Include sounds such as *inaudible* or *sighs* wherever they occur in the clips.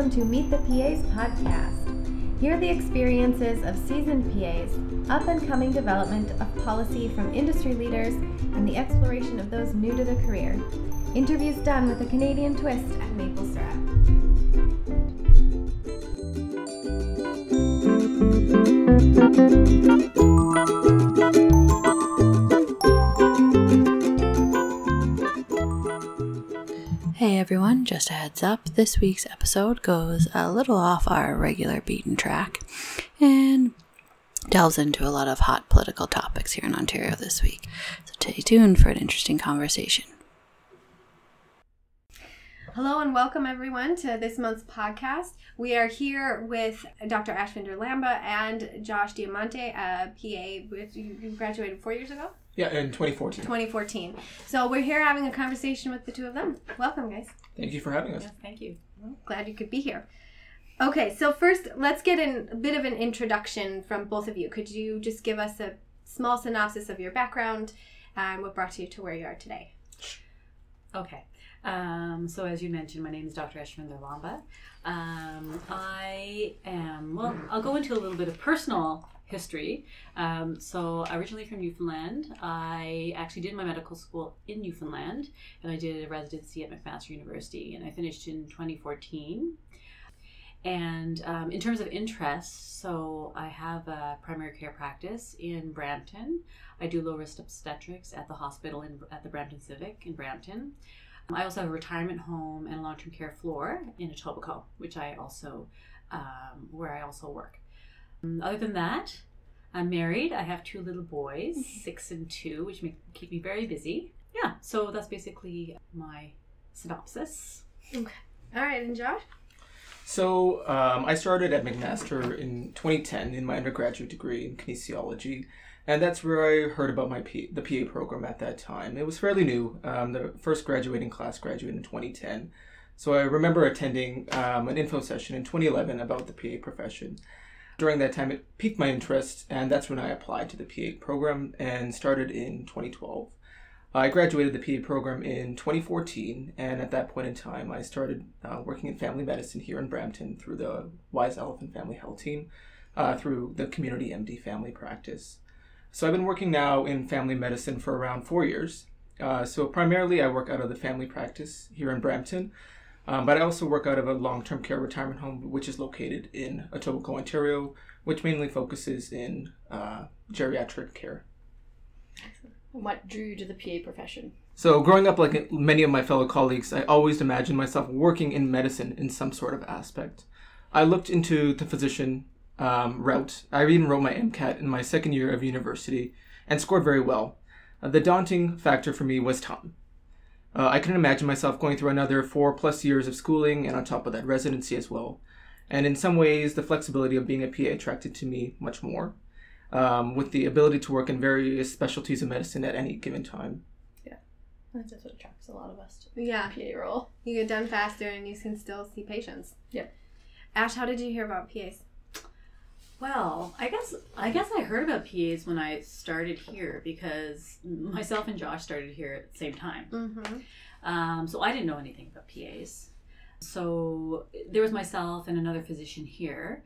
welcome to Meet the PAs podcast. Hear the experiences of seasoned PAs, up and coming development of policy from industry leaders, and the exploration of those new to the career. Interviews done with a Canadian twist at maple syrup. Heads up, this week's episode goes a little off our regular beaten track and delves into a lot of hot political topics here in Ontario this week. So stay tuned for an interesting conversation. Hello and welcome everyone to this month's podcast. We are here with Dr. Ashvinder Lamba and Josh Diamante, a PA. who graduated four years ago? Yeah, in 2014. 2014. So we're here having a conversation with the two of them. Welcome, guys. Thank you for having us. Yes, thank you. Glad you could be here. Okay, so first, let's get in a bit of an introduction from both of you. Could you just give us a small synopsis of your background and what brought you to where you are today? Okay. Um, so as you mentioned, my name is Dr. Ashvinder Lamba. Um, I am, well, I'll go into a little bit of personal history. Um, so originally from Newfoundland, I actually did my medical school in Newfoundland and I did a residency at McMaster University and I finished in 2014. And um, in terms of interests, so I have a primary care practice in Brampton. I do low risk obstetrics at the hospital in, at the Brampton Civic in Brampton. I also have a retirement home and a long term care floor in Etobicoke, which I also, um, where I also work. Um, other than that, I'm married. I have two little boys, six and two, which make, keep me very busy. Yeah, so that's basically my synopsis. Okay. All right, and Josh? So, um, I started at McMaster in 2010 in my undergraduate degree in kinesiology, and that's where I heard about my P- the PA program at that time. It was fairly new. Um, the first graduating class graduated in 2010. So I remember attending um, an info session in 2011 about the PA profession. During that time, it piqued my interest, and that's when I applied to the PA program and started in 2012. I graduated the PA program in 2014, and at that point in time, I started uh, working in family medicine here in Brampton through the Wise Elephant Family Health Team, uh, through the Community MD Family Practice. So I've been working now in family medicine for around four years. Uh, so primarily, I work out of the family practice here in Brampton, um, but I also work out of a long-term care retirement home, which is located in Etobicoke, Ontario, which mainly focuses in uh, geriatric care. What drew you to the PA profession? So, growing up like many of my fellow colleagues, I always imagined myself working in medicine in some sort of aspect. I looked into the physician um, route. I even wrote my MCAT in my second year of university and scored very well. Uh, the daunting factor for me was time. Uh, I couldn't imagine myself going through another four plus years of schooling and on top of that residency as well. And in some ways, the flexibility of being a PA attracted to me much more, um, with the ability to work in various specialties of medicine at any given time. Yeah. I think that's what attracts a lot of us to Yeah, the PA role. you get done faster and you can still see patients. Yeah. Ash, how did you hear about PAs? Well, I guess I guess I heard about PAs when I started here because myself and Josh started here at the same time. Mm-hmm. Um, so I didn't know anything about PAs. So there was myself and another physician here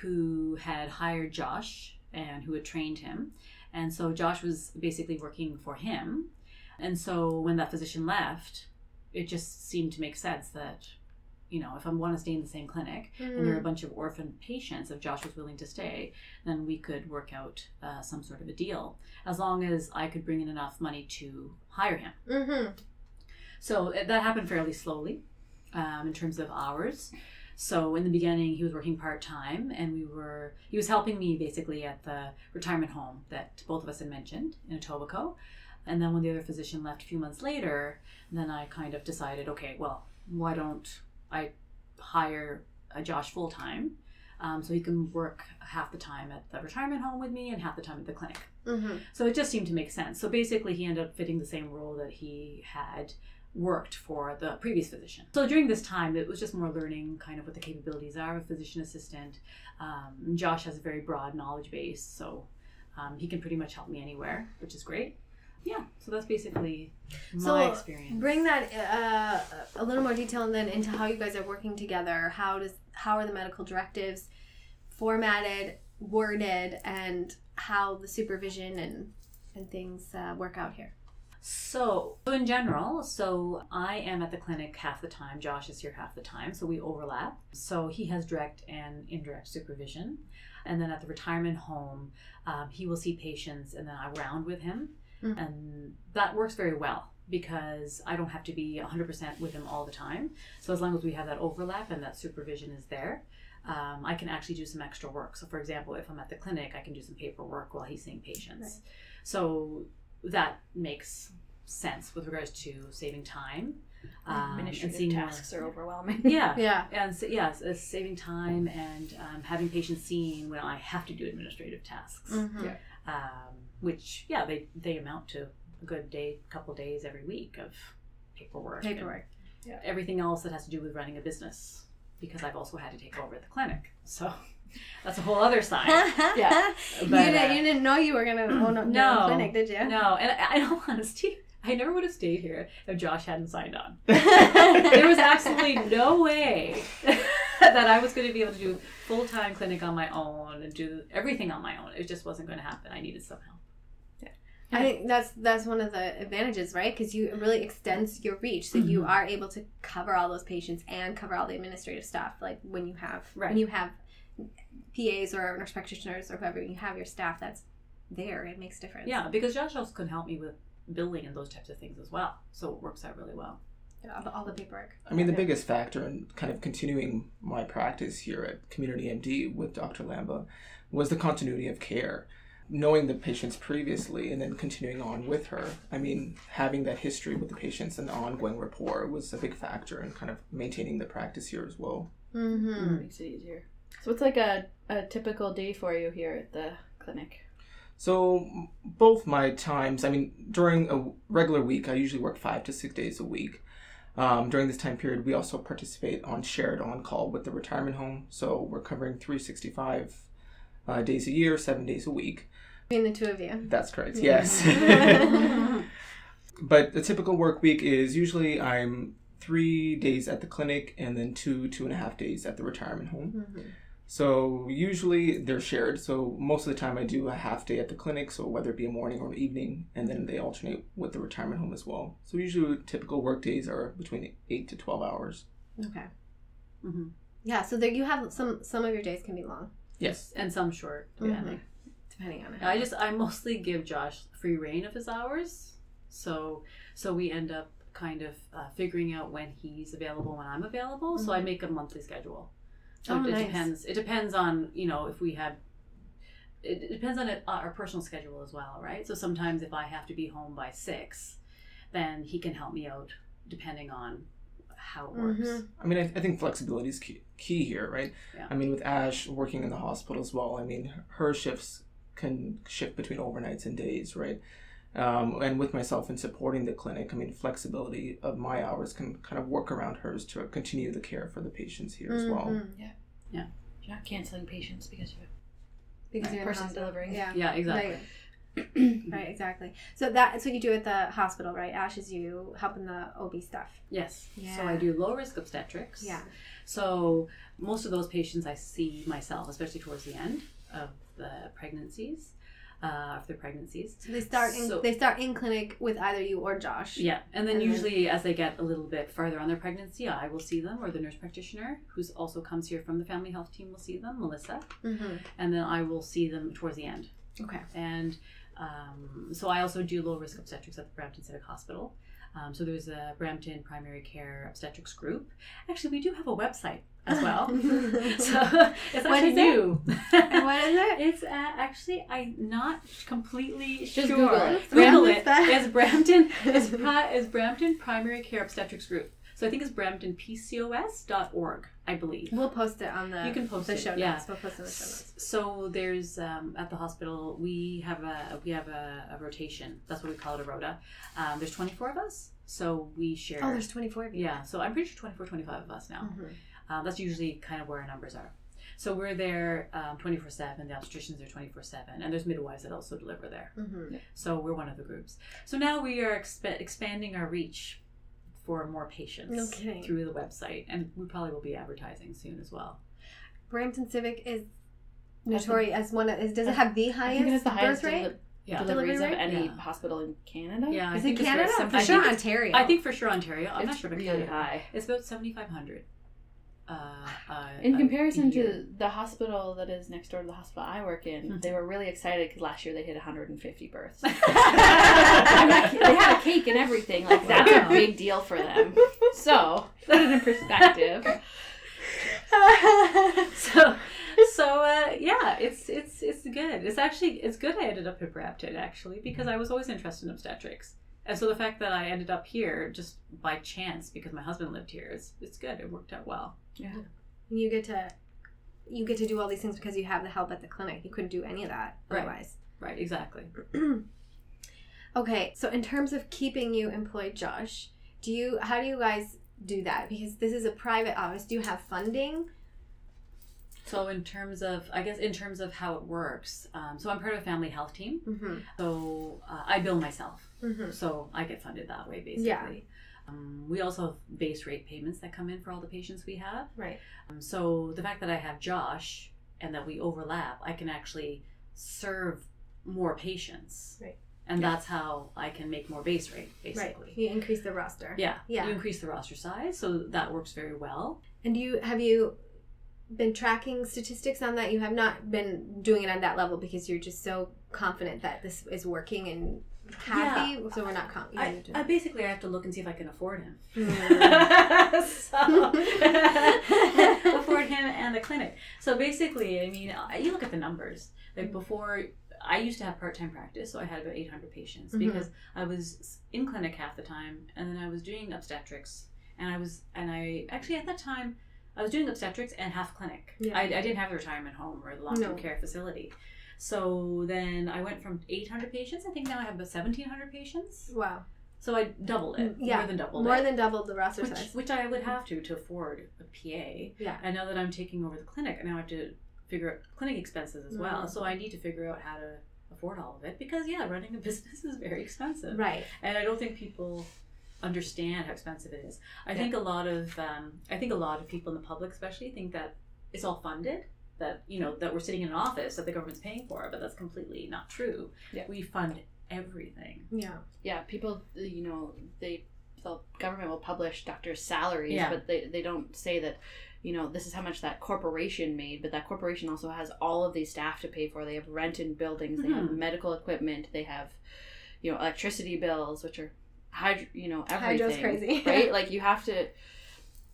who had hired Josh and who had trained him. And so Josh was basically working for him. And so when that physician left, it just seemed to make sense that, you know, if I want to stay in the same clinic and there are a bunch of orphan patients, if Josh was willing to stay, then we could work out uh, some sort of a deal as long as I could bring in enough money to hire him. Mm-hmm. So uh, that happened fairly slowly um, in terms of hours. So in the beginning, he was working part time, and we were he was helping me basically at the retirement home that both of us had mentioned in Etobicoke. And then when the other physician left a few months later, then I kind of decided, okay, well, why don't I hire a Josh full time, um, so he can work half the time at the retirement home with me and half the time at the clinic. Mm-hmm. So it just seemed to make sense. So basically, he ended up fitting the same role that he had worked for the previous physician. So during this time, it was just more learning kind of what the capabilities are of a physician assistant. Um, Josh has a very broad knowledge base, so um, he can pretty much help me anywhere, which is great. Yeah, so that's basically my So, experience. Bring that uh, a little more detail and then into how you guys are working together. How does how are the medical directives formatted, worded, and how the supervision and and things uh, work out here? So, so in general, so I am at the clinic half the time. Josh is here half the time, so we overlap. So he has direct and indirect supervision, and then at the retirement home, um, he will see patients, and then I round with him, Mhm. and that works very well because I don't have to be 100% with him all the time. So as long as we have that overlap and that supervision is there. Um, I can actually do some extra work. So, for example, if I'm at the clinic, I can do some paperwork while he's seeing patients. So that makes sense with regards to saving time um, and Administrative seeing more- tasks are overwhelming. Yeah, *laughs* Yeah. and so, yes, it's saving time and um, having patients seen when I have to do administrative tasks, Mhm. Yeah. um, which yeah, they they amount to a good day, couple days every week of paperwork, Paperwork. everything else that has to do with running a business. Because I've also had to take over the clinic, so *laughs* that's a whole other side. *laughs* Yeah. you, didn't, uh, you didn't know you were gonna own a No. clinic, did you? No, and I- in all honesty, I never would have stayed here if Josh hadn't signed on. *laughs* there was absolutely no way that I was going to be able to do full time clinic on my own and do everything on my own. It just wasn't going to happen. I needed some help. I think that's that's one of the advantages, right? Because you it really extends your reach, so you Mhm. are able to cover all those patients and cover all the administrative stuff. Like when you have Right. when you have PAs or nurse practitioners or whoever you have your staff that's there, it makes a difference. Yeah, because Josh also can help me with billing and those types of things as well. So it works out really well. Yeah, all- all the paperwork. I mean, the Yeah. biggest factor in kind of continuing my practice here at Community MD with Dr. Lamba was the continuity of care. Knowing the patients previously and then continuing on with her. I mean, having that history with the patients and the ongoing rapport was a big factor in kind of maintaining the practice here as well. Mm-hmm. Makes it easier. So what's like a, a typical day for you here at the clinic? So both my times, I mean, during a regular week, I usually work five to six days a week. Um, during this time period, we also participate on shared on call with the retirement home. So we're covering 365 uh, days a year, seven days a week. Between the two of you. That's correct. Yeah. Yes. *laughs* but the typical work week is usually I'm three days at the clinic and then two, two and a half days at the retirement home. Mhm. So usually they're shared. So most of the time I do a half day at the clinic, so whether it be a morning or an evening, and then they alternate with the retirement home as well. So usually typical work days are between eight to twelve hours. Okay. hmm Yeah, so there you have some some of your days can be long, Yes. And some short, Mhm. depending. Depending on it. I just I mostly give Josh free reign of his hours, so so we end up kind of uh, figuring out when he's available, when I'm available. So I Mhm. make a monthly schedule. So Oh, it nice. depends. It depends on you know if we have. It it depends on it, uh, our personal schedule as well, right? So sometimes if I have to be home by six, then he can help me out depending on how it works. Mhm. I mean, I, I think flexibility is key, key here, right? Yeah. I mean, with Ash working in the hospital as well, I mean, her shifts can shift between overnights and days, right? Um, and with myself in supporting the clinic, I mean, flexibility of my hours can kind of work around hers to continue the care for the patients here as well. Yeah, yeah. You're not canceling patients because you Because you're in person delivering. Yeah. Yeah, exactly. Right. *clears throat* right, exactly. So that's what you do at the hospital, right? Ash is you helping the OB stuff. Yes. So I do low risk obstetrics. Yeah. So most of those patients I see myself, especially towards the end of the pregnancies, uh, of their pregnancies. So they start in So- they start in clinic with either you or Josh. Yeah, and then And then- usually as they get a little bit further on their pregnancy, I will see them, or the nurse practitioner, who's also comes here from the family health team, will see them, Melissa, Mm-hmm. and then I will see them towards the end. Okay. And um, so I also do low risk obstetrics at the Brampton Civic Hospital. Um, so there's a Brampton Primary Care Obstetrics group. Actually, we do have a website as well. *laughs* so it's What actually is it? new. And what is it? It's uh, actually I'm not completely Just sure. Google it. Google What is it. that? It's Brampton. It's, *laughs* pri- it's Brampton Primary Care Obstetrics Group. So I think it's BramptonPCOS.org, I believe. We'll post it on the You can post the it, show yeah. We'll post it in the show notes. So there's um, at the hospital we have a we have a, a rotation. That's what we call it a rota. Um, there's 24 of us, so we share. Oh, there's 24 of you. yeah. So I'm pretty sure 24, 25 of us now. Mhm. Um, that's usually kind of where our numbers are. So we're there twenty four seven. The obstetricians are twenty four seven, and there's midwives that also deliver there. Mm-hmm. So we're one of the groups. So now we are exp- expanding our reach for more patients No kidding. through the website, and we probably will be advertising soon as well. Brampton Civic is notorious as one of. Is, does it have the highest think it has birth rate? deli- Yeah, deliveries of any Yeah. hospital in Canada. yeah. I Is think it Canada? For sure, I think Ontario. I think for sure Ontario. I'm not sure about really Canada. high. It's about seventy five hundred. Uh, *sighs* uh, In comparison to the hospital that is next door to the hospital I work in, Mhm. they were really excited because last year they hit 150 births. I'm I'm not they had a cake and everything. Like *laughs* that's Wow. a big deal for them. So put it in perspective. *laughs* so so uh, yeah it's it's it's good it's actually it's good i ended up at brampton actually because i was always interested in obstetrics and so the fact that i ended up here just by chance because my husband lived here it's, it's good it worked out well you get to you get to do all these things because you have the help at the clinic. You couldn't do any of that Right. otherwise. right exactly *clears throat* okay, so in terms of keeping you employed, Josh, do you how do you guys do that? Because this is a private office. Do you have funding? so in terms of i guess in terms of how it works um, so i'm part of a family health team Mm-hmm. so uh, i bill myself Mm-hmm. so i get funded that way basically Yeah. Um, we also have base rate payments that come in for all the patients we have Right. Um, so the fact that I have Josh and that we overlap, I can actually serve more patients. Right. And Yeah. that's how I can make more base rate, basically. Right. You increase the roster. Yeah. Yeah. You increase the roster size, so that works very well. And you have you been tracking statistics on that? You have not been doing it on that level because you're just so confident that this is working and happy. So we're not com- you I, I basically I have to look and see if I can afford him. Mm. *laughs* so, *laughs* afford him and the clinic. So basically, I mean, you look at the numbers. Like before, I used to have part time practice, so I had about 800 patients Mhm. because I was in clinic half the time, and then I was doing obstetrics, and I was, and I actually at that time. I was doing obstetrics and half clinic. Yeah. I, I didn't have a retirement home or the long term No. care facility. So then I went from 800 patients. I think now I have about 1,700 patients. Wow. So I doubled it. Yeah, More than doubled More it. than doubled the roster which, size. which I would have to to afford a PA. Yeah. And now that I'm taking over the clinic, I now I have to figure out clinic expenses as well. Mhm. So I need to figure out how to afford all of it because yeah, running a *laughs* business is very expensive. Right. And I don't think people understand how expensive it is. I Yeah. think a lot of um, I think a lot of people in the public especially think that it's all funded. That you know that we're sitting in an office that the government's paying for, but that's completely not true. Yeah. We fund everything. Yeah. Yeah, people, you know, they the government will publish doctors' salaries, Yeah. but they they don't say that, you know, this is how much that corporation made. But that corporation also has all of these staff to pay for. They have rent in buildings. They have Mhm. medical equipment. They have, you know, electricity bills, which are hydro, you know, everything. Hydro's crazy. right? *laughs* Like you have to.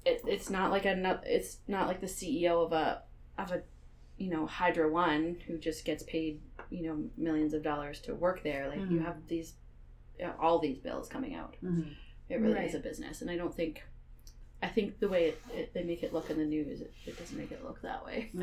It, it's not like a no- it's not like the CEO of a of a you know Hydro One who just gets paid you know millions of dollars to work there. Like you Mhm. have these uh, all these bills coming out. Mm-hmm. It really Right. is a business, and I don't think. I think the way it, it, they make it look in the news, it, it doesn't make it look that way. *laughs*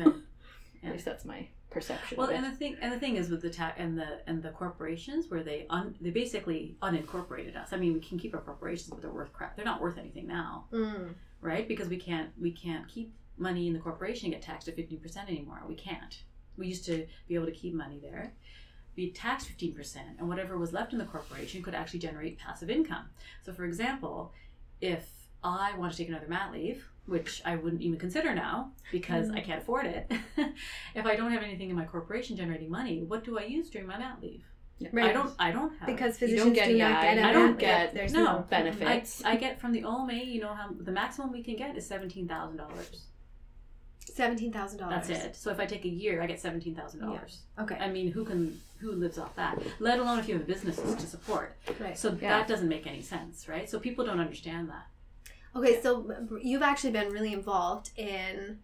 Yeah. At least that's my perception. Well, of it. and the thing, and the thing is with the ta- and the and the corporations where they un, they basically unincorporated us. I mean, we can keep our corporations, but they're worth crap. They're not worth anything now, Mm. right? Because we can't we can't keep money in the corporation and get taxed at fifteen percent anymore. We can't. We used to be able to keep money there, be taxed fifteen percent, and whatever was left in the corporation could actually generate passive income. So, for example, if I want to take another mat leave, which I wouldn't even consider now because I mm. can't afford it. *laughs* if I don't have anything in my corporation generating money, what do I use during my mat leave? Right. I don't. I don't have because physicians don't get do not EI, get. I a- don't get- There's no no, benefits. I, I get from the OMA. You know how the maximum we can get is seventeen thousand dollars. Seventeen thousand dollars. That's it. So if I take a year, I get seventeen thousand dollars. Okay. I mean, who can who lives off that? Let alone if you have businesses to support. Right. So Yeah. that doesn't make any sense, right? So people don't understand that. Okay, so you've actually been really involved in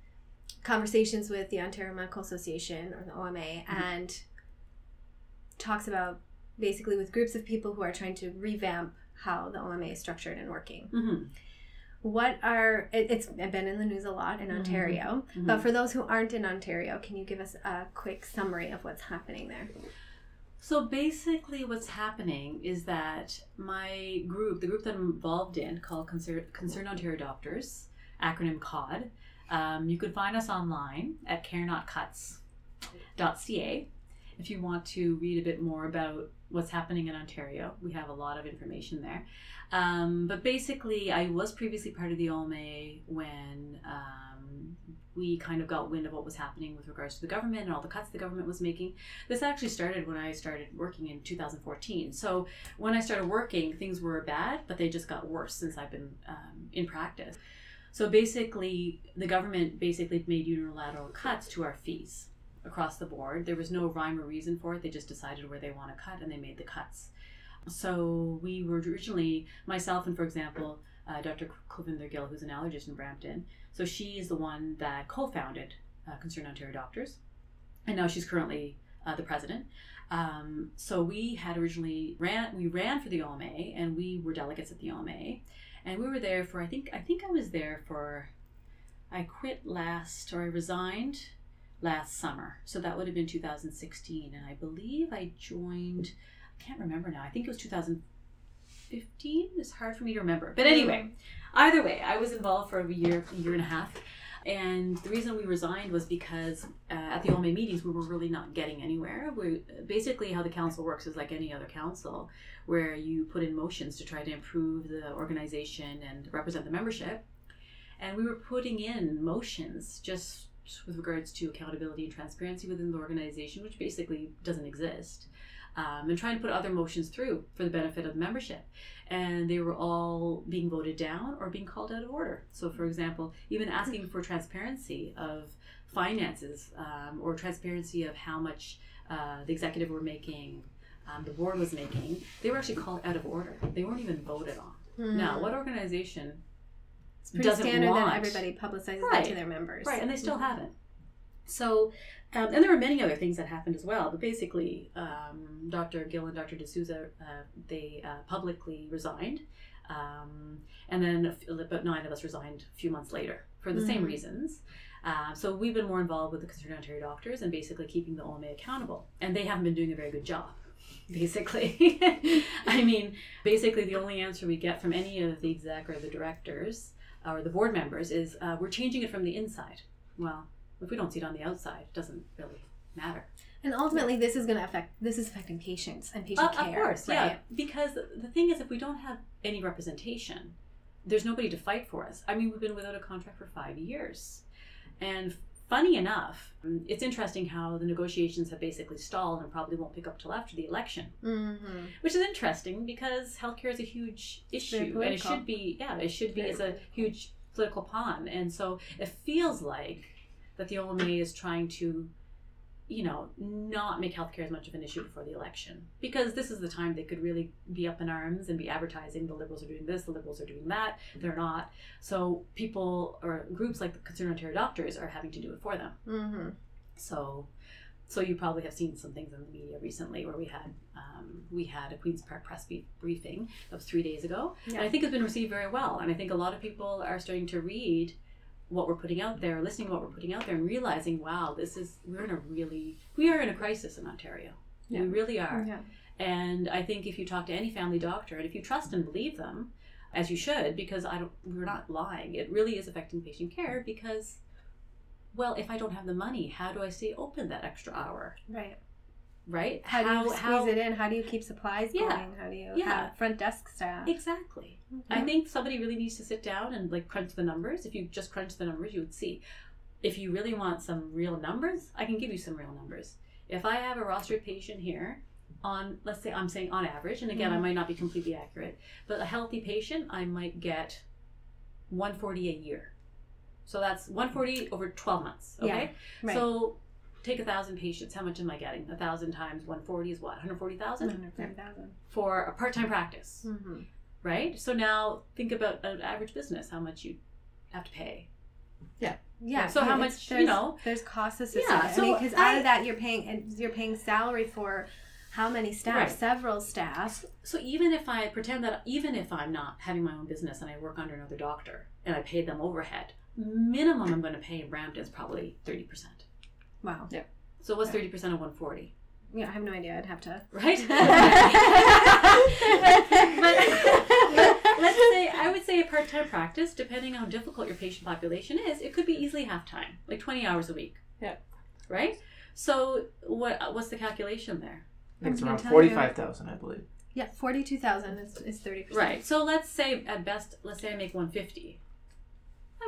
conversations with the Ontario Medical Association or the OMA Mm-hmm. and talks about basically with groups of people who are trying to revamp how the OMA is structured and working. Mm-hmm. What are it, it's been in the news a lot in Mhm. Ontario, but for those who aren't in Ontario, can you give us a quick summary of what's happening there? So basically, what's happening is that my group, the group that I'm involved in, called Concern, Concerned Ontario Doctors, acronym COD, Um, you can find us online at carenotcuts.ca if you want to read a bit more about what's happening in Ontario. We have a lot of information there. Um, but basically, I was previously part of the OMA when um, we kind of got wind of what was happening with regards to the government and all the cuts the government was making. This actually started when I started working in 2014. So when I started working, things were bad, but they just got worse since I've been um, in practice. So basically, the government basically made unilateral cuts to our fees across the board. There was no rhyme or reason for it. They just decided where they want to cut and they made the cuts. So we were originally, myself and for example, uh, Dr. Kulvinder Gill, who's an allergist in Brampton. So she is the one that co-founded uh, Concerned Ontario Doctors, and now she's currently uh, the president. Um, so we had originally ran, we ran for the OMA, and we were delegates at the OMA, and we were there for I think I think I was there for, I quit last or I resigned last summer, so that would have been 2016, and I believe I joined. I can't remember now. I think it was 2015. it's hard for me to remember but anyway either way i was involved for a year a year and a half and the reason we resigned was because uh, at the OMA meetings we were really not getting anywhere. We, basically, how the council works is like any other council, where you put in motions to try to improve the organization and represent the membership. And we were putting in motions just with regards to accountability and transparency within the organization, which basically doesn't exist um, and trying to put other motions through for the benefit of the membership. And they were all being voted down or being called out of order. So, for example, even asking for transparency of finances um, or transparency of how much uh, the executive were making, um, the board was making, they were actually called out of order. They weren't even voted on. Hmm. Now, what organization It's pretty doesn't standard want that everybody publicizes Right. that to their members. Right, and they still haven't. So, um, and there were many other things that happened as well. But basically, um, Dr. Gill and Dr. D'Souza, uh, they uh, publicly resigned, um, and then about nine of us resigned a few months later for the same Mhm. reasons. Uh, so we've been more involved with the Concerned Ontario Doctors and basically keeping the OMA accountable, and they haven't been doing a very good job. *laughs* Basically, *laughs* I mean, basically the only answer we get from any of the exec or the directors or the board members is uh, we're changing it from the inside. Well, if we don't see it on the outside, it doesn't really matter. And ultimately, this is going to affect. This is affecting patients and patient Uh, care. of course, right? yeah. Because the thing is, if we don't have any representation, there's nobody to fight for us. I mean, we've been without a contract for five years. And funny enough, mm, it's interesting how the negotiations have basically stalled and probably won't pick up till after the election. Mm-hmm. which is interesting because healthcare is a huge issue and it should be yeah it should be as a huge political pawn and so it feels like that the OMA is trying to you know not make healthcare as much of an issue before the election. Because this is the time they could really be up in arms and be advertising the liberals are doing this the liberals are doing that. They're not. So people or groups like the concerned ontario doctors are having to do it for them. Mm-hmm. so, so you probably have seen some things in the media recently where we had um, we had a Queens Park press briefing that was three days ago, and I think it's been received very well. And I think a lot of people are starting to read what we're putting out there, listening to what we're putting out there, and realizing, wow, this is we're in a really we are in a crisis in Ontario. Yeah. We really are. Yeah. And I think if you talk to any family doctor, and if you trust and believe them, as you should, because I don't, we're not lying. It really is affecting patient care because, well, if I don't have the money, how do I stay open that extra hour, Right. Right? How do you squeeze it in? How do you keep supplies Yeah. going? How do you Yeah. have front desk staff? Exactly. Mm-hmm. I think somebody really needs to sit down and like crunch the numbers. If you just crunch the numbers, you would see. If you really want some real numbers, I can give you some real numbers. If I have a rostered patient here on, let's say I'm saying on average, and again, I mm-hmm. might not be completely accurate, but a healthy patient, I might get 140 a year. So that's 140 over 12 months. Okay. Right. So take a thousand patients. How much am I getting? A thousand times 140 is what? 140,000 140,000. for a part-time practice Mm-hmm. right? So now think about an average business, how much you have to pay. Yeah. Yeah. So how much, you know- There's costs associated. Yeah, I so mean, because out of that, you're paying and you're paying salary for how many staff? Right. Several staff. So even if I pretend that, even if I'm not having my own business and I work under another doctor and I pay them overhead, minimum I'm going to pay in Brampton is probably 30%. Wow. Yeah. So what's 30% of 140, Yeah, I have no idea. I'd have to. right? but, *laughs* but let's say, I would say a part time practice, depending on how difficult your patient population is, it could be easily half time, like 20 hours a week. Yeah. Right? So, what what's the calculation there? I think it's around gonna tell you. forty-five thousand, I believe. Yeah, forty-two thousand is is thirty percent. Right. So, let's say at best, let's say I make 150.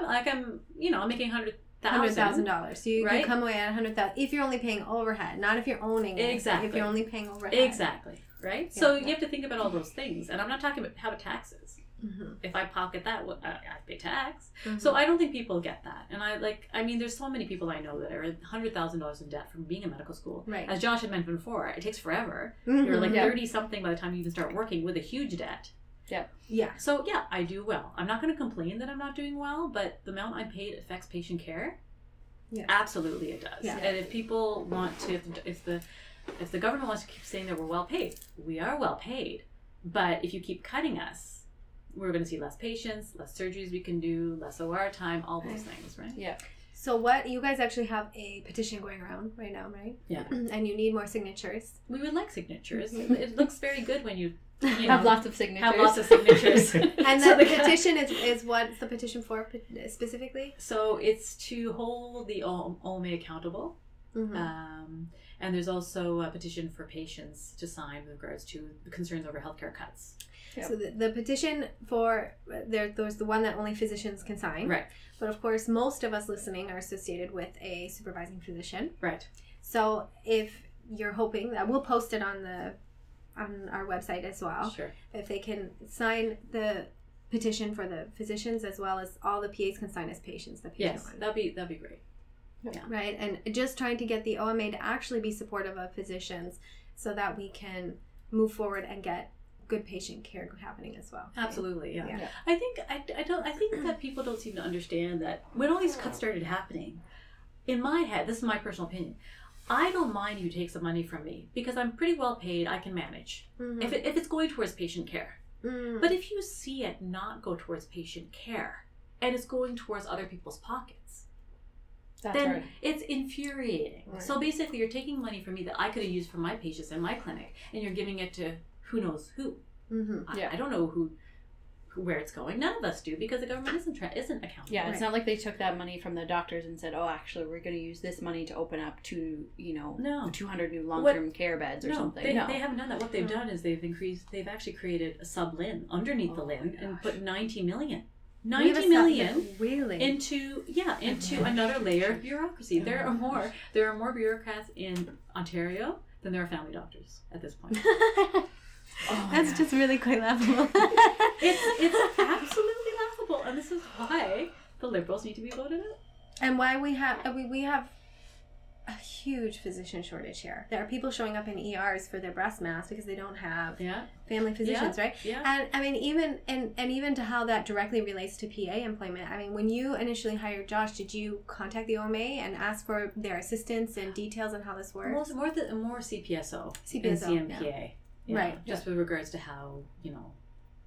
Like, I'm, you know, I'm making 100,000. Hundred thousand dollars. So you, you come away at a hundred thousand if you're only paying overhead, not if you're owning it. but If you're only paying overhead. Exactly. Right? so, Yeah. you have to think about all those things. And I'm not talking about how about taxes. Mhm. If I pocket that, I I pay tax. Mhm. So I don't think people get that. And I like, I mean, there's so many people I know that are hundred thousand dollars in debt from being in medical school. Right. As Josh had mentioned before, it takes forever. Mhm. You're like Yeah. thirty something by the time you even start working with a huge debt. Yeah. Yeah. So yeah, I do well. I'm not going to complain that I'm not doing well, but the amount I'm paid affects patient care. Yeah. Absolutely, it does. Yeah. And if people want to, if the, if the if the government wants to keep saying that we're well paid, we are well paid. But if you keep cutting us, we're going to see less patients, less surgeries we can do, less OR time, all those things, right? Yeah. So what you guys actually have a petition going around right now, right? Yeah. *clears throat* And you need more signatures. We would like signatures. it, it looks very good when you, you Have lots of signatures. have lots of signatures. *laughs* And So the the- petition is, is what's the petition for specifically? So it's to hold the O- OMA accountable. Mhm. Um, and there's also a petition for patients to sign with regards to the concerns over healthcare cuts. So the, the petition for there there's the one that only physicians can sign. Right. But of course, most of us listening are associated with a supervising physician. Right. So if you're hoping that we'll post it on the on our website as well, Sure. if they can sign the petition for the physicians as well as all the PAs can sign as patients. The patient Yes, one. that'd be that'd be great. Yeah. right? And just trying to get the OMA to actually be supportive of physicians so that we can move forward and get good patient care happening as well. Absolutely, yeah. Yeah. Yeah. I think I, I don't I think that people don't seem to understand that when all these cuts started happening, in my head, this is my personal opinion. I don't mind you take some money from me because I'm pretty well paid. I can manage Mhm. if, it, if it's going towards patient care. Mm. But if you see it not go towards patient care and it's going towards other people's pockets, That's then right. it's infuriating. Right. So basically, you're taking money from me that I could have used for my patients in my clinic, and you're giving it to who knows who. Mhm. I, Yeah. I don't know who, who, where it's going. None of us do because the government isn't tra- isn't accountable. Yeah, it's Right. not like they took that money from the doctors and said, "Oh, actually, we're going to use this money to open up two, you know, No. 200 new long-term care beds or no, something." They, no, they haven't done that. What they've No. done is they've increased. They've actually created a sub LHIN underneath the Oh my LHIN and put ninety million. We have a Ninety sub- million really into yeah into another layer of bureaucracy. Oh there are more there are more bureaucrats in Ontario than there are family doctors at this point. *laughs* Oh, That's yeah. just really quite laughable. *laughs* it's it's *laughs* absolutely laughable, and this is why the liberals need to be voted out. and why we have uh, I mean, we have a huge physician shortage here. There are people showing up in ERs for their breast mass because they don't have Yeah, family physicians, right? yeah. And I mean, even and and even to how that directly relates to PA employment. I mean, when you initially hired Josh, did you contact the OMA and ask for their assistance and details on how this works? More, more, the, more CPSO, CPSO, and CMPA, yeah, Right, Just with regards to how you know,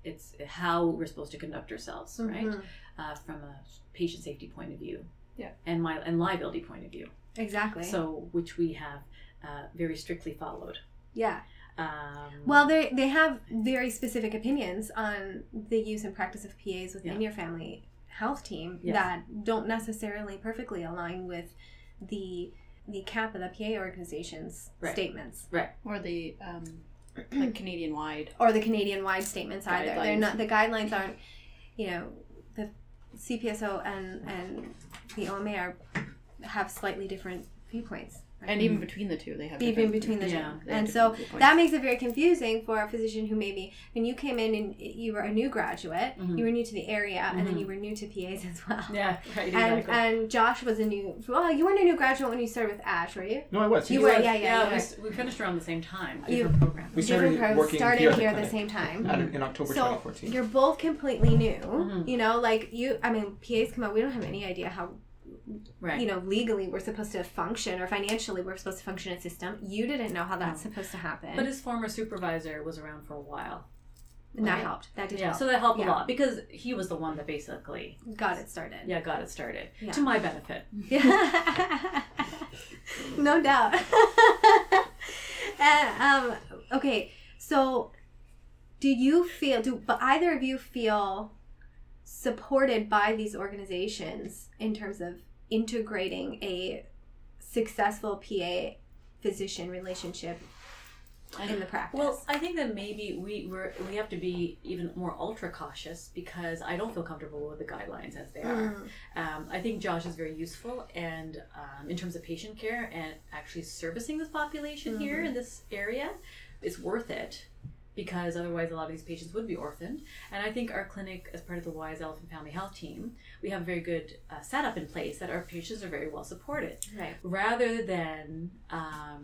it's how we're supposed to conduct ourselves, right? Mhm. Uh, from a patient safety point of view, Yeah. and my and liability point of view. Exactly. So, which we have uh, very strictly followed. yeah. Um, Well, they they have very specific opinions on the use and practice of PAs within Yeah. your family health team Yes. that don't necessarily perfectly align with the the CAP of the PA organization's Right. statements right, or the um, like *clears throat* Canadian-wide. or the Canadian wide statements either. They're not the guidelines aren't you know the CPSO and and the OMA are have slightly different viewpoints. Right? And even between the two, they have even different- between the two. they have And so that makes it very confusing for a physician who maybe when you came in and you were a new graduate, Mhm. you were new to the area, and then Mhm. you were new to PAs as well. *laughs* yeah, right, And exactly. and Josh was a new. Well, you weren't a new graduate when you started with Ash, were you? No, I was. You He were, was- yeah, yeah, we, yeah. s- we finished around the same time. You- different program. We started Different working started here at the here at the same time. Out in, in October So 2014. you're both completely new. Mhm. You know, like you. I mean, PAs come out. We don't have any idea how Right. you know legally we're supposed to function or financially we're supposed to function in a system. You didn't know how that's supposed to happen, but his former supervisor was around for a while. and that helped. That did Yeah, help. so that helped Yeah. a lot because he was the one that basically got it started. yeah got it started Yeah. to my benefit. Yeah. *laughs* no doubt. and, *laughs* um, okay, so do you feel, do but either of you feel supported by these organizations in terms of integrating a successful PA physician relationship in the practice? Well, I think that maybe we we're, we have to be even more ultra cautious because I don't feel comfortable with the guidelines as they are. Mm. Um, I think Josh is very useful and um, in terms of patient care and actually servicing this population here in this area, it's worth it because otherwise a lot of these patients would be orphaned. And I think our clinic, as part of the Wise Elephant Family Health team, we have a very good uh, setup in place that our patients are very well supported right. rather than um,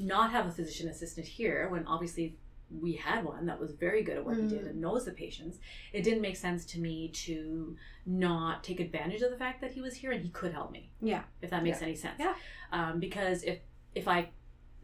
not have a physician assistant here when obviously we had one that was very good at what he did and knows the patients it didn't make sense to me to not take advantage of the fact that he was here and he could help me Yeah. if that makes any sense Yeah. um, because if if i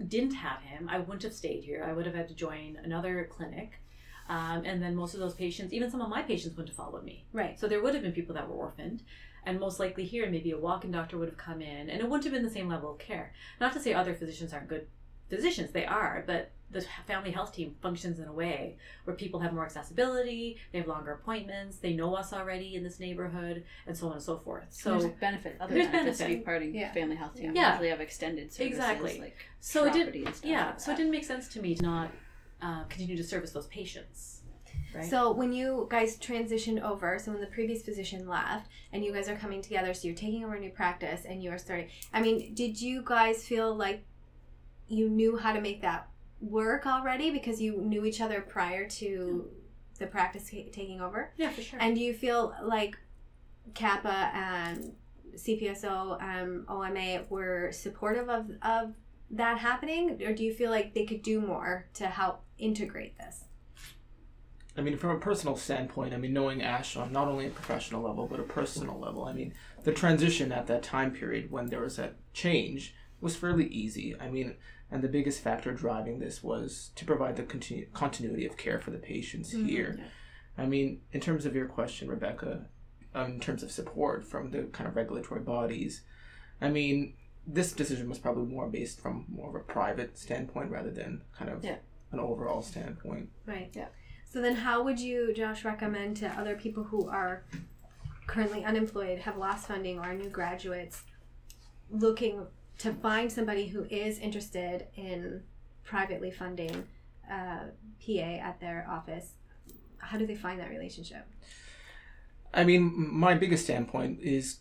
didn't have him i wouldn't have stayed here i would have had to join another clinic um, and then most of those patients even some of my patients wouldn't have followed me Right. so there would have been people that were orphaned, and most likely here, maybe a walk-in doctor would have come in, and it wouldn't have been the same level of care. Not to say other physicians aren't good physicians, they are, but the family health team functions in a way where people have more accessibility, they have longer appointments, they know us already in this neighborhood, and so on and so forth. So So, there's benefit. Other there's benefits to be benefit. part of Yeah. family health team. Yeah. Usually have extended services Exactly. like so it did, and stuff yeah. like so it didn't make sense to me to not uh, continue to service those patients, right? So when you guys transitioned over, so when the previous physician left and you guys are coming together, so you're taking over a new practice and you are starting. I mean, did you guys feel like you knew how to make that work already because you knew each other prior to the practice ta- taking over? yeah, for sure. And do you feel like CAPA and CPSO, um, OMA were supportive of, of that happening? Or do you feel like they could do more to help integrate this? I mean, from a personal standpoint, I mean, knowing Ash on not only a professional level but a personal level, I mean, the transition at that time period when there was that change was fairly easy. I mean, and the biggest factor driving this was to provide the continu- continuity of care for the patients here. I mean, in terms of your question, Rebecca, um, in terms of support from the kind of regulatory bodies, I mean, this decision was probably more based from more of a private standpoint rather than kind of Yeah. an overall standpoint. Right. Yeah. So then, how would you, Josh, recommend to other people who are currently unemployed, have lost funding, or are new graduates looking to find somebody who is interested in privately funding uh, PA at their office? How do they find that relationship? I mean, my biggest standpoint is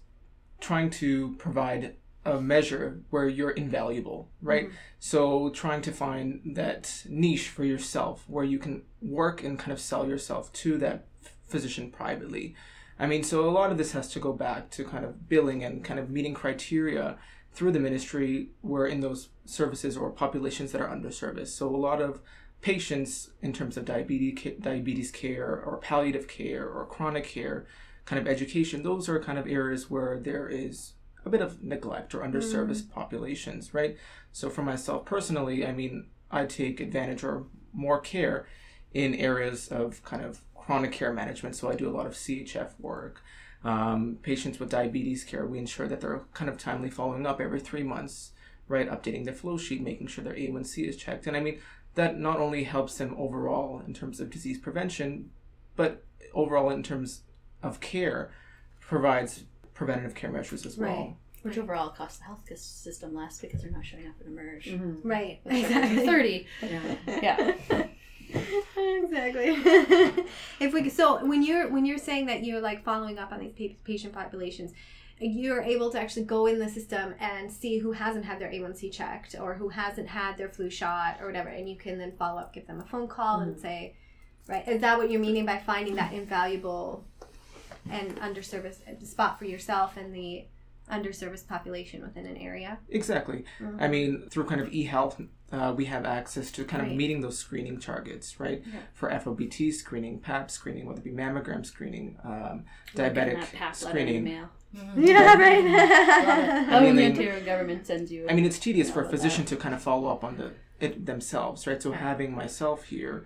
trying to provide a measure where you're invaluable, right? So trying to find that niche for yourself where you can work and kind of sell yourself to that physician privately. I mean, so a lot of this has to go back to kind of billing and kind of meeting criteria through the ministry where in those services or populations that are underserviced. So a lot of patients in terms of diabetes diabetes care or palliative care or chronic care kind of education those are kind of areas where there is a bit of neglect or underserviced mm. populations right? So for myself personally i mean i take advantage or more care in areas of kind of chronic care management. So i do a lot of chf work um, patients with diabetes care we ensure that they're kind of timely following up every three months right updating their flow sheet making sure their a1c is checked and i mean that not only helps them overall in terms of disease prevention, but overall in terms of care, provides preventative care measures as well. Right. Which overall costs the health system less because they're not showing up at emerge. Mhm. Right. Exactly. *laughs* Thirty. Yeah. Yeah. *laughs* exactly. *laughs* if we *laughs* so when you're when you're saying that you're like following up on these patient populations, you're able to actually go in the system and see who hasn't had their A1C checked or who hasn't had their flu shot or whatever, and you can then follow up, give them a phone call, and say, right? Is that what you're meaning by finding that invaluable and underserviced uh, spot for yourself and the underserviced population within an area? Exactly. I mean, through kind of eHealth, uh, we have access to kind of meeting those screening targets, right? For FOBT screening, PAP screening, whether it be mammogram screening, um, diabetic that PAP letter in the screening. mail. *laughs* Yeah, right. Oh, *laughs* mean, the they- Ontario government sends you. I mean, it's tedious for a all that. physician to kind of follow up on the it themselves, right? So having myself here,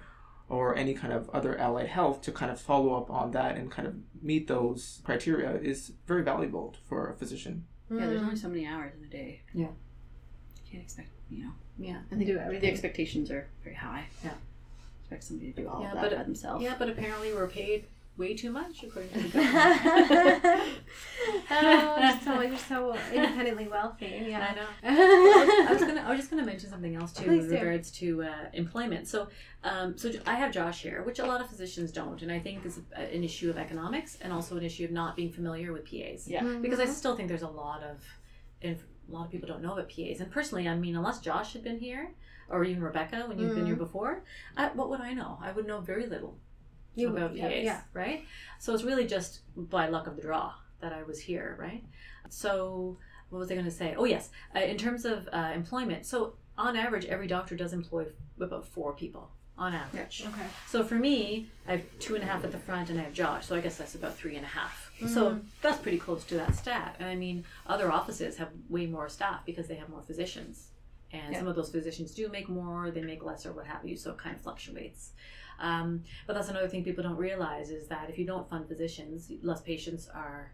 or any kind of other allied health to kind of follow up on that and kind of meet those criteria is very valuable for a physician. yeah, there's only mm. so many hours in a day. Yeah. You can't expect, you know. Yeah. and they Do the expectations are very high. Yeah. Expect somebody to do all Yeah, of that but by themselves. Yeah, but apparently we're paid way too much according to the *laughs* government. oh, *laughs* just so you're so independently wealthy. Yeah. I know. *laughs* I was gonna. I was just gonna mention something else too Please with do. regards to uh, employment. So, um, so I have Josh here, which a lot of physicians don't, and I think is an issue of economics and also an issue of not being familiar with PAs. Yeah. Because I still think there's a lot of, and a lot of people don't know about PAs. And personally, I mean, unless Josh had been here, or even Rebecca when you've been here before, I, what would I know? I would know very little You- about yeah, PAs, yeah. right? So it's really just by luck of the draw that I was here, right? So what was I going to say? Oh yes, uh, in terms of uh, employment, so on average, every doctor does employ about four people on average. Okay. So for me, I have two and a half at the front, and I have Josh, so I guess that's about three and a half. Mm-hmm. So that's pretty close to that stat. And I mean, other offices have way more staff because they have more physicians, and some of those physicians do make more, they make less, or what have you. So it kind of fluctuates. Um, but that's another thing people don't realize is that if you don't fund physicians, less patients are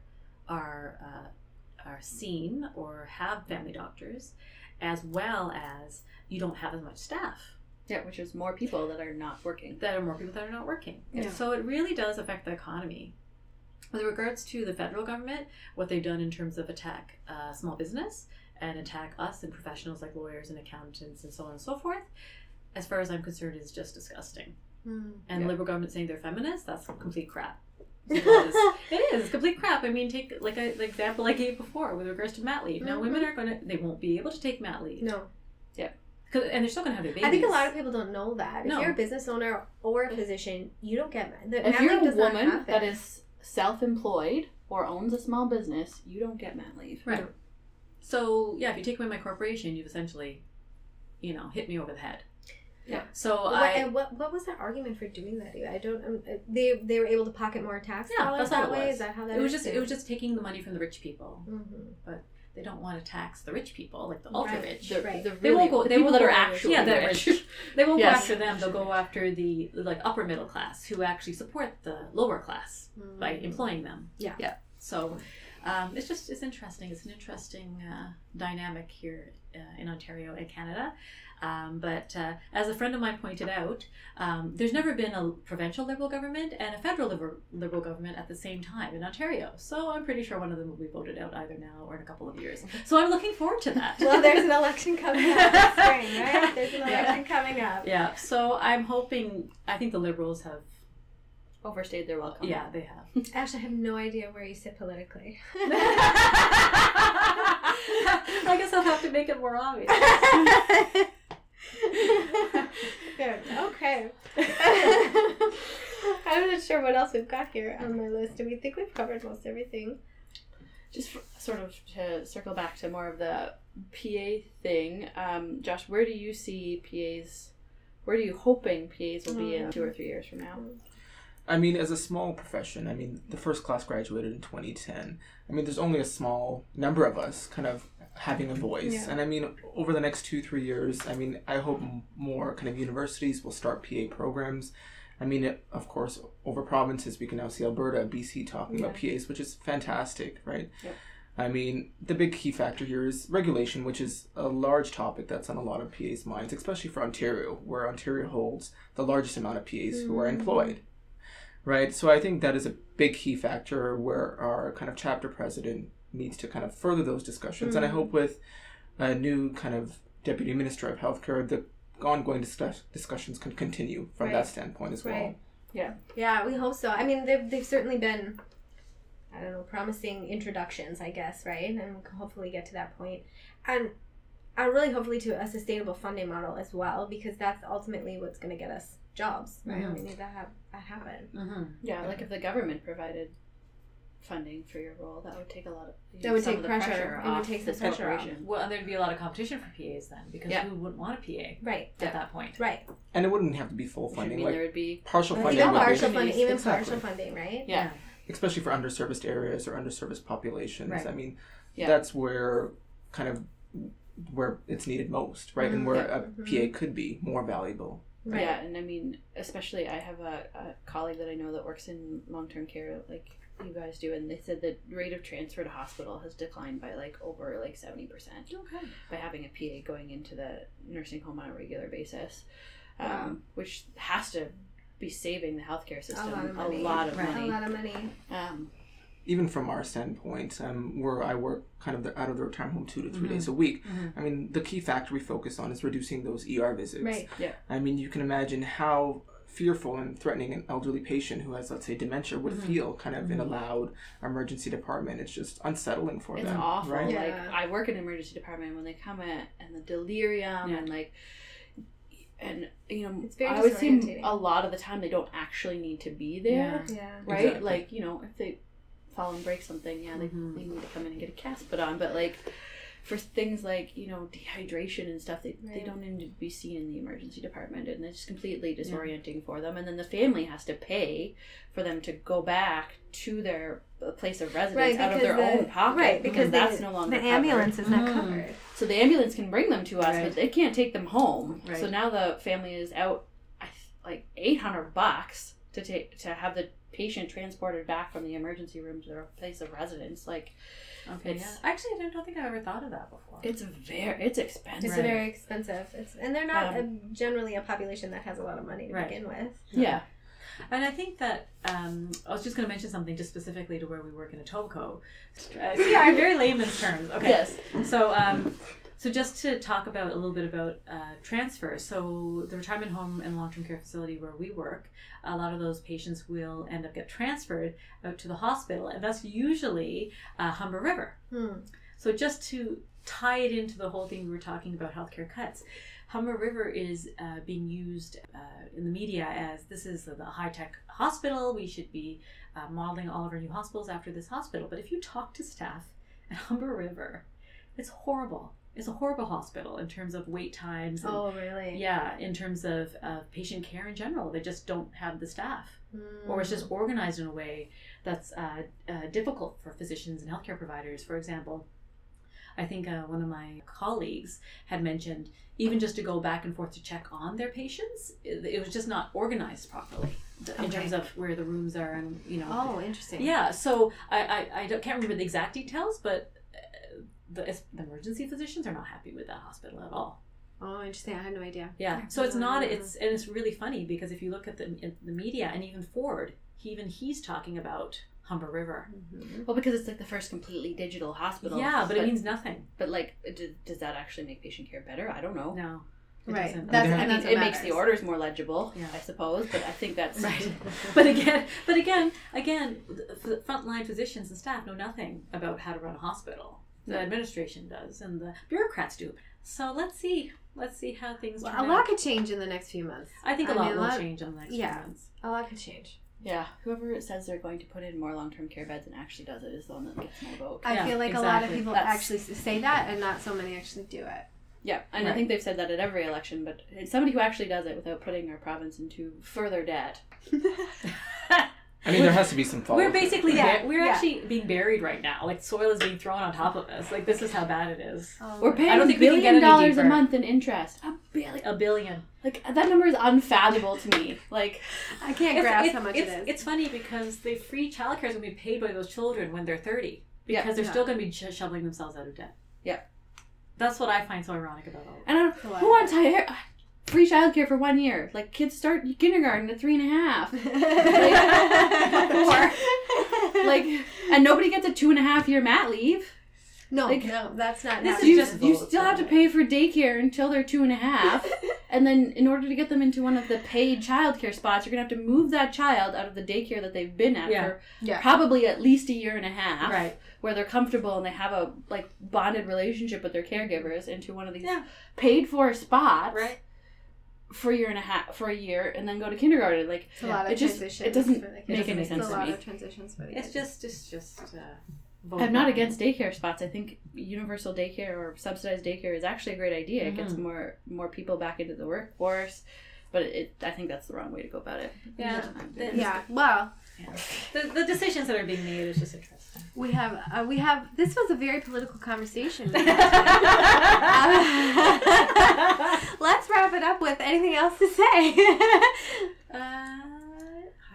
are uh, are seen or have family doctors, as well as you don't have as much staff Yeah, which is more people that are not working. that are more people that are not working. Yeah. So it really does affect the economy. With regards to the federal government, what they've done in terms of attack uh, small business and attack us and professionals like lawyers and accountants and so on and so forth, as far as I'm concerned, is just disgusting. Mm. And Yeah. liberal government saying they're feminists, that's complete crap. *laughs* It is it's complete crap. I mean, take like a, the example I gave before with regards to mat leave. Now, women are gonna they won't be able to take mat leave, No. Yeah. and they're still gonna have their babies. I think a lot of people don't know that. No. If you're a business owner or a physician, you don't get the If you're a woman that is self-employed or owns a small business, you don't get mat leave. Right. So yeah, if you take away my corporation, you've essentially, you know, hit me over the head. Yeah. So What, I and what what was their argument for doing that? I don't. Um, they they were able to pocket more tax Yeah, dollars that's all that it way. was. Is that how that it was is? just it was just taking the money from the rich people. Mhm. They don't want to tax the rich people, like the ultra Right. rich. The, Right. the They won't go. They people won't that are go- actually yeah, they're rich. rich. *laughs* They won't Yes. go after them. They'll go after the like upper middle class who actually support the lower class by Mm. employing them. Yeah. Yeah. So um, it's just it's interesting. It's an interesting uh, dynamic here uh, in Ontario and Canada. Um, but uh, as a friend of mine pointed out, um, there's never been a provincial Liberal government and a federal Liberal, Liberal government at the same time in Ontario. So I'm pretty sure one of them will be voted out either now or in a couple of years. So I'm looking forward to that. Well, there's an election coming up this *laughs* spring, right? There's an Yeah. election coming up. yeah. So I'm hoping. I think the Liberals have. Overstayed their welcome. Yeah, they have. *laughs* Ash, I have no idea where you sit politically. *laughs* I guess I'll have to make it more obvious. Good. Okay. *laughs* I'm not sure what else we've got here on my list. Do we think we've covered most everything? Just for, sort of to circle back to more of the PA thing, um, Josh, where do you see PAs? Where are you hoping PAs will be in two or three years from now? I mean, as a small profession, I mean, the first class graduated in 2010. I mean, there's only a small number of us kind of having a voice. Yeah. And I mean, over the next two, three years, I mean, I hope more kind of universities will start PA programs. I mean, it, of course, over provinces, we can now see Alberta, BC talking about PAs, which is fantastic, right? I mean, the big key factor here is regulation, which is a large topic that's on a lot of PAs' minds, especially for Ontario, where Ontario holds the largest amount of PAs who are mm-hmm. employed. Right? So I think that is a big key factor where our kind of chapter president needs to kind of further those discussions. And I mm. hope with a new kind of deputy minister of healthcare, the ongoing discuss- discussions can continue from Right. that standpoint as well. Yeah. Yeah, we hope so. I mean, they've, they've certainly been, I don't know, promising introductions, I guess, right? And we'll hopefully get to that point. And and really hopefully to a sustainable funding model as well, because that's ultimately what's going to get us jobs, right? Mhm. We need that, have, that happen. Mm-hmm. Yeah, like if the government provided funding for your role, that would take a lot of That would take of the pressure. It would take this the pressure off. Well, and there'd be a lot of competition for PAs then, because Yeah. who wouldn't want a PA Right, at that point? right. And it wouldn't have to be full Which would funding. mean Like there would be partial funding Even would partial funding, even Exactly. partial funding, right? Yeah. especially for underserviced areas or underserviced populations. Right. I mean, Yeah. that's where kind of where it's needed most, right? And where a PA could be more valuable. Right. Yeah, and I mean, especially I have a, a colleague that I know that works in long term care, like you guys do, and they said the rate of transfer to hospital has declined by like over like seventy percent Okay. by having a PA going into the nursing home on a regular basis, um, Wow. which has to be saving the healthcare system a lot of Right. A money. lot of money. Um, even from our standpoint, um, where I work kind of the, out of the retirement home two to 3 Mm-hmm. days a week, I mean, the key factor we focus on is reducing those ER visits. Right. Yeah. I mean, you can imagine how fearful and threatening an elderly patient who has, let's say, dementia would Mm-hmm. feel kind of in a loud emergency department. It's just unsettling for it's them. awful. Right? Yeah. Like I work in an emergency department and when they come in and the delirium Yeah. and like and you know It's very I would say a lot of the time they don't actually need to be there. Yeah. Yeah. Right? Exactly. Like, you know, if they fall and break something, yeah, they, Mhm. they need to come in and get a cast put on. But like for things like, you know, dehydration and stuff, they, they don't need to be seen in the emergency department and it's completely disorienting for them. And then the family has to pay for them to go back to their place of residence out of their the, own pocket. Right, because that's no longer the ambulance is not Mm. covered. so the ambulance can bring them to us, Right. but they can't take them home. Right. So now the family is out, like eight hundred bucks to take to have the patient transported back from the emergency room to their place of residence. Like Okay. Yeah. Actually, I don't, don't think I've ever thought of that before. it's very, it's expensive. It's very expensive. It's and they're not Um, uh generally a population that has a lot of money to Right. begin with. Yeah, And I think that um, I was just going to mention something just specifically to where we work in Etobicoke. Uh, so yeah, in very layman's terms. Okay. Yes. So, um, so just to talk about a little bit about uh, transfer. So the retirement home and long-term care facility where we work, a lot of those patients will end up get transferred out to the hospital, and that's usually uh, Humber River. Hmm. So just to tie it into the whole thing we were talking about healthcare cuts, Humber River is uh, being used uh, in the media as this is the high tech hospital. We should be uh, modeling all of our new hospitals after this hospital. But if you talk to staff at Humber River, it's horrible. It's a horrible hospital in terms of wait times. And, Oh, really? Yeah, in terms of uh, patient care in general, they just don't have the staff Hmm. or it's just organized in a way that's uh, uh, difficult for physicians and healthcare providers. For example, I think uh, one of my colleagues had mentioned even just to go back and forth to check on their patients, it, it was just not organized properly the- in terms of where the rooms are and you know. Oh, interesting. Yeah, so I, I, I don't, can't remember the exact details, but the, the emergency physicians are not happy with that hospital at all. Oh, interesting. I had no idea. Yeah. So it's not. It's and it's really funny because if you look at the in the media and even Ford, he, even he's talking about Humber River. Mhm. well, because it's like the first completely digital hospital. Yeah, but, it means nothing. But like, d- does that actually make patient care better? I don't know. No. It Right. doesn't. That's, They I and mean, that's it what makes the orders more legible, Yeah. I suppose. But I think that's Right. *laughs* but again, but again, again, the the frontline physicians and staff know nothing about how to run a hospital. The administration does, and the bureaucrats do. So let's see. Let's see how things Well, a lot out. could change in the next few months. I think a I lot mean, a will lot- change in the next yeah. few months. A lot could change. Yeah, whoever says they're going to put in more long-term care beds and actually does it is the one that gets my vote. I Yeah, feel like a lot of people That's- actually say that, and not so many actually do it. Yeah, and I think they've said that at every election, but it's somebody who actually does it without putting our province into further debt. *laughs* *laughs* I mean, there has to be some follow. We're basically Yeah, ba- we're yeah. actually being buried right now. Like soil is being thrown on top of us. Like this is how bad it is. Oh, We're paying don't a think we can get billion dollars a month in interest. A billion, A billion. like that number is unfathomable to me. Like, I can't It's- grasp it's, how much it's, it is. It's funny because the free childcare is going to be paid by those children when they're 30 Yeah. because they're Yeah. still going to be sh- shoveling themselves out of debt. Yeah. That's what I find so ironic about all of it. and I don't, who of wants higher, free childcare for one year? Like kids start kindergarten at three and a half. *laughs* like, and nobody gets a two and a half year mat leave. no, like- no, that's not. This is just you still have to pay for daycare until they're two and a half. *laughs* And then, in order to get them into one of the paid childcare spots, you're gonna have to move that child out of the daycare that they've been at Yeah. for Yeah. probably at least a year and a half, Right. where they're comfortable and they have a like bonded relationship with their caregivers, into one of these Yeah. paid for spots Right. For a year and a half for a year, and then go to kindergarten. Like It's a lot of It just- transitions. it doesn't for the kids. make any It's sense a to lot me. of transitions for the It's kids. just, it's just. Uh, I'm not against daycare spots. I think universal daycare or subsidized daycare is actually a great idea. It gets Mhm. more more people back into the workforce, but it I think that's the wrong way to go about it. Yeah. The, Yeah. Well, the, the decisions that are being made is just interesting. we have uh, we have. This was a very political conversation. *laughs* *laughs* *laughs* Let's wrap it up with anything else to say. *laughs* Uh,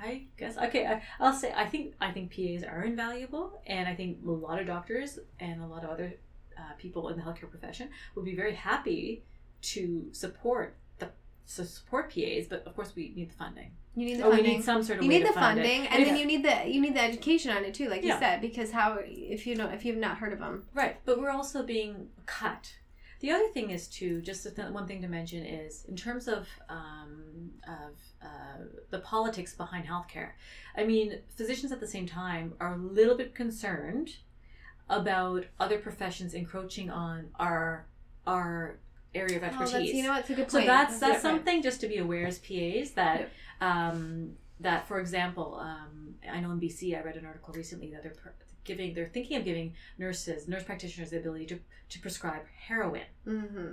I guess okay. I, I'll say I think I think PAs are invaluable, and I think a lot of doctors and a lot of other uh, people in the healthcare profession would be very happy to support the to support PAs, but of course we need the funding. You need the Or we need some sort of you way need to the funding, and then you need the you need the education on it too, like you said, because how if you know if you've not heard of them, Right, but we're also being cut. The other thing is too, just th- one thing to mention is in terms of um, of uh, the politics behind healthcare. I mean, physicians at the same time are a little bit concerned about other professions encroaching on our our area of Oh, expertise. that's, you know, it's a good point. So that's that's Yeah. something just to be aware as PAs that um, that for example, um, I know in BC I read an article recently that they're pr- giving they're thinking of giving nurses nurse practitioners the ability to to prescribe heroin, Mm-hmm.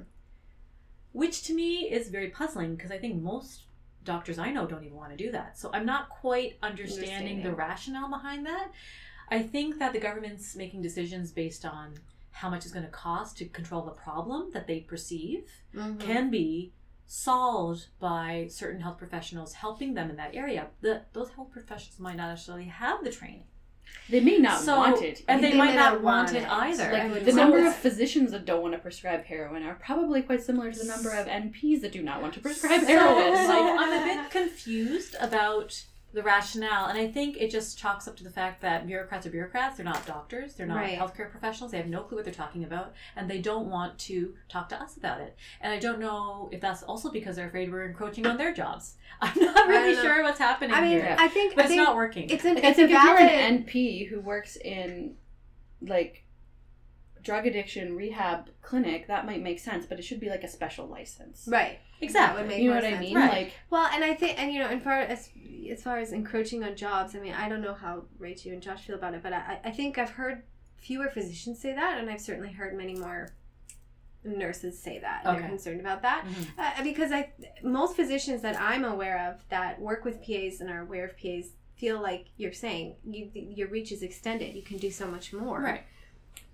which to me is very puzzling because I think most doctors I know don't even want to do that. So I'm not quite understanding, Understanding. the rationale behind that. I think that the government's making decisions based on how much it's going to cost to control the problem that they perceive Mm-hmm. can be solved by certain health professionals helping them in that area. The, those health professionals might not necessarily have the training. They may not So- want it. And they, They might not not want want it it. either. Like I the so number of physicians that don't want to prescribe heroin are probably quite similar to the number of NPs that do not want to prescribe so, heroin. so Like, I'm a bit confused about the rationale, and I think it just chalks up to the fact that bureaucrats are bureaucrats. They're not doctors. They're not Right. healthcare professionals. They have no clue what they're talking about, and they don't want to talk to us about it. And I don't know if that's also because they're afraid we're encroaching on their jobs. *laughs* I'm not really sure what's happening I mean, here, I think but I it's think not working. it's an Like, it's a think if you're valid. an NP who works in like drug addiction rehab clinic, that might make sense, but it should be like a special license. Right. exactly. That would make You know what I mean? Right. Like Well, and I think, and you know, in far as as far as encroaching on jobs, I mean, I don't know how Rachel and Josh feel about it, but I, I think I've heard fewer physicians say that, and I've certainly heard many more nurses say that. They're concerned about that Mhm. uh, because I most physicians that I'm aware of that work with PAs and are aware of PAs feel like you're saying you, your reach is extended. You can do so much more. Right.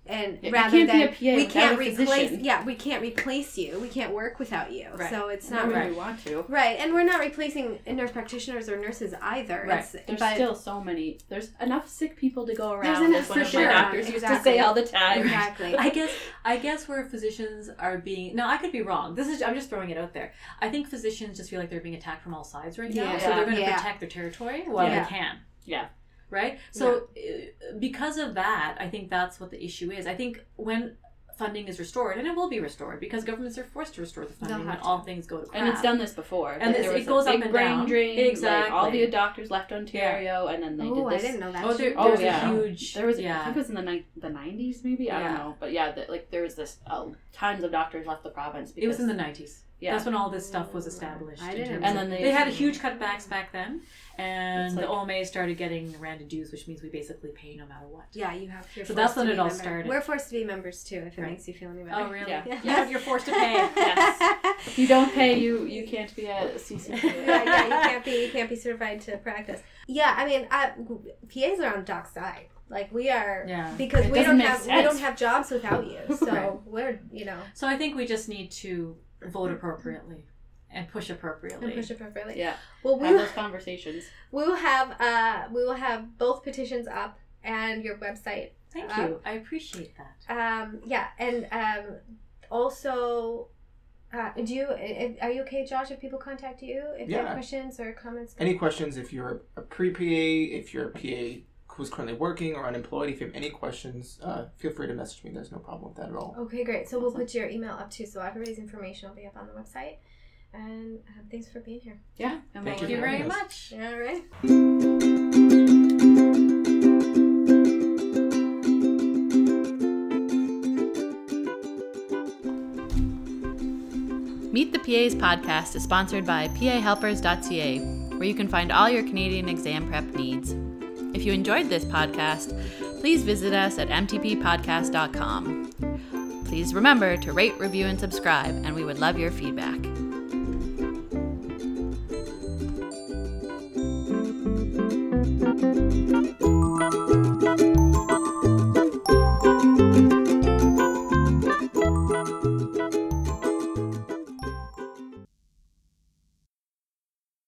And Yeah, you rather can't be than a PA we can't replace, physician. yeah, we can't replace you. We can't work without you. Right. So it's not not really right. want to. Right, and we're not replacing nurse practitioners or nurses either. Right. It's, There's but still so many. There's enough sick people to go around. there's enough as one for of sure. my doctors used to say all the time. exactly. *laughs* I guess I guess where physicians are being no, I could be wrong. This is I'm just throwing it out there. I think physicians just feel like they're being attacked from all sides right now, Yeah. so they're going to Yeah. protect their territory while Yeah. they can. Yeah. Right. So uh, because of that, I think that's what the issue is. I think when funding is restored, and it will be restored because governments are forced to restore the funding They'll when all things go to crap. And it's done this before. And this- there it was goes a up and brain down. drain. Like, all the doctors left Ontario, and then they oh, did I this. didn't know that. Oh, there, shit. Oh, there's yeah. a huge. There was, I yeah. think it was in the ni- the nineties, maybe. I don't know, but yeah, the, like there was this. Uh, tons of doctors left the province. Because, It was in the nineties. yeah, That's when all this stuff was established. I didn't terms and then they, they had huge cutbacks back then, and It's the like- OMA started getting random dues, which means we basically pay no matter what. Yeah, you have. You're So that's when it all member. started. We're forced to be members too, if it Right. makes you feel any better. Oh, really? Yeah. Yeah, you're forced to pay. *laughs* Yes. If you don't pay, you you can't be a CCP. *laughs* yeah, yeah, you can't be you can't be certified to practice. Yeah, I mean, I, PAs are on Doc's side. Like we are Yeah. because It we don't have we don't have jobs without you. *laughs* So Right. we're you know So I think we just need to vote appropriately and push appropriately. and push appropriately. Yeah, Well, we have will, those *laughs* conversations. we will have uh we will have both petitions up and your website. Thank Uh, you. I appreciate that. Um, yeah, and um, also. Uh, do you i- are you okay, Josh? If people contact you, if they Yeah. have questions or comments, Any questions if you're a pre PA, if you're a PA who's currently working or unemployed, if you have any questions, uh, feel free to message me. There's no problem with that at all. Okay, great. So we'll put your email up too, so everybody's information will be up on the website. And uh, thanks for being here. Yeah, and Thank we'll- you Thank you very having us. much. All right. Meet the PAs podcast is sponsored by pahelpers.ca, where you can find all your Canadian exam prep needs. If you enjoyed this podcast, please visit us at mtppodcast.com. Please remember to rate, review, and subscribe, and we would love your feedback.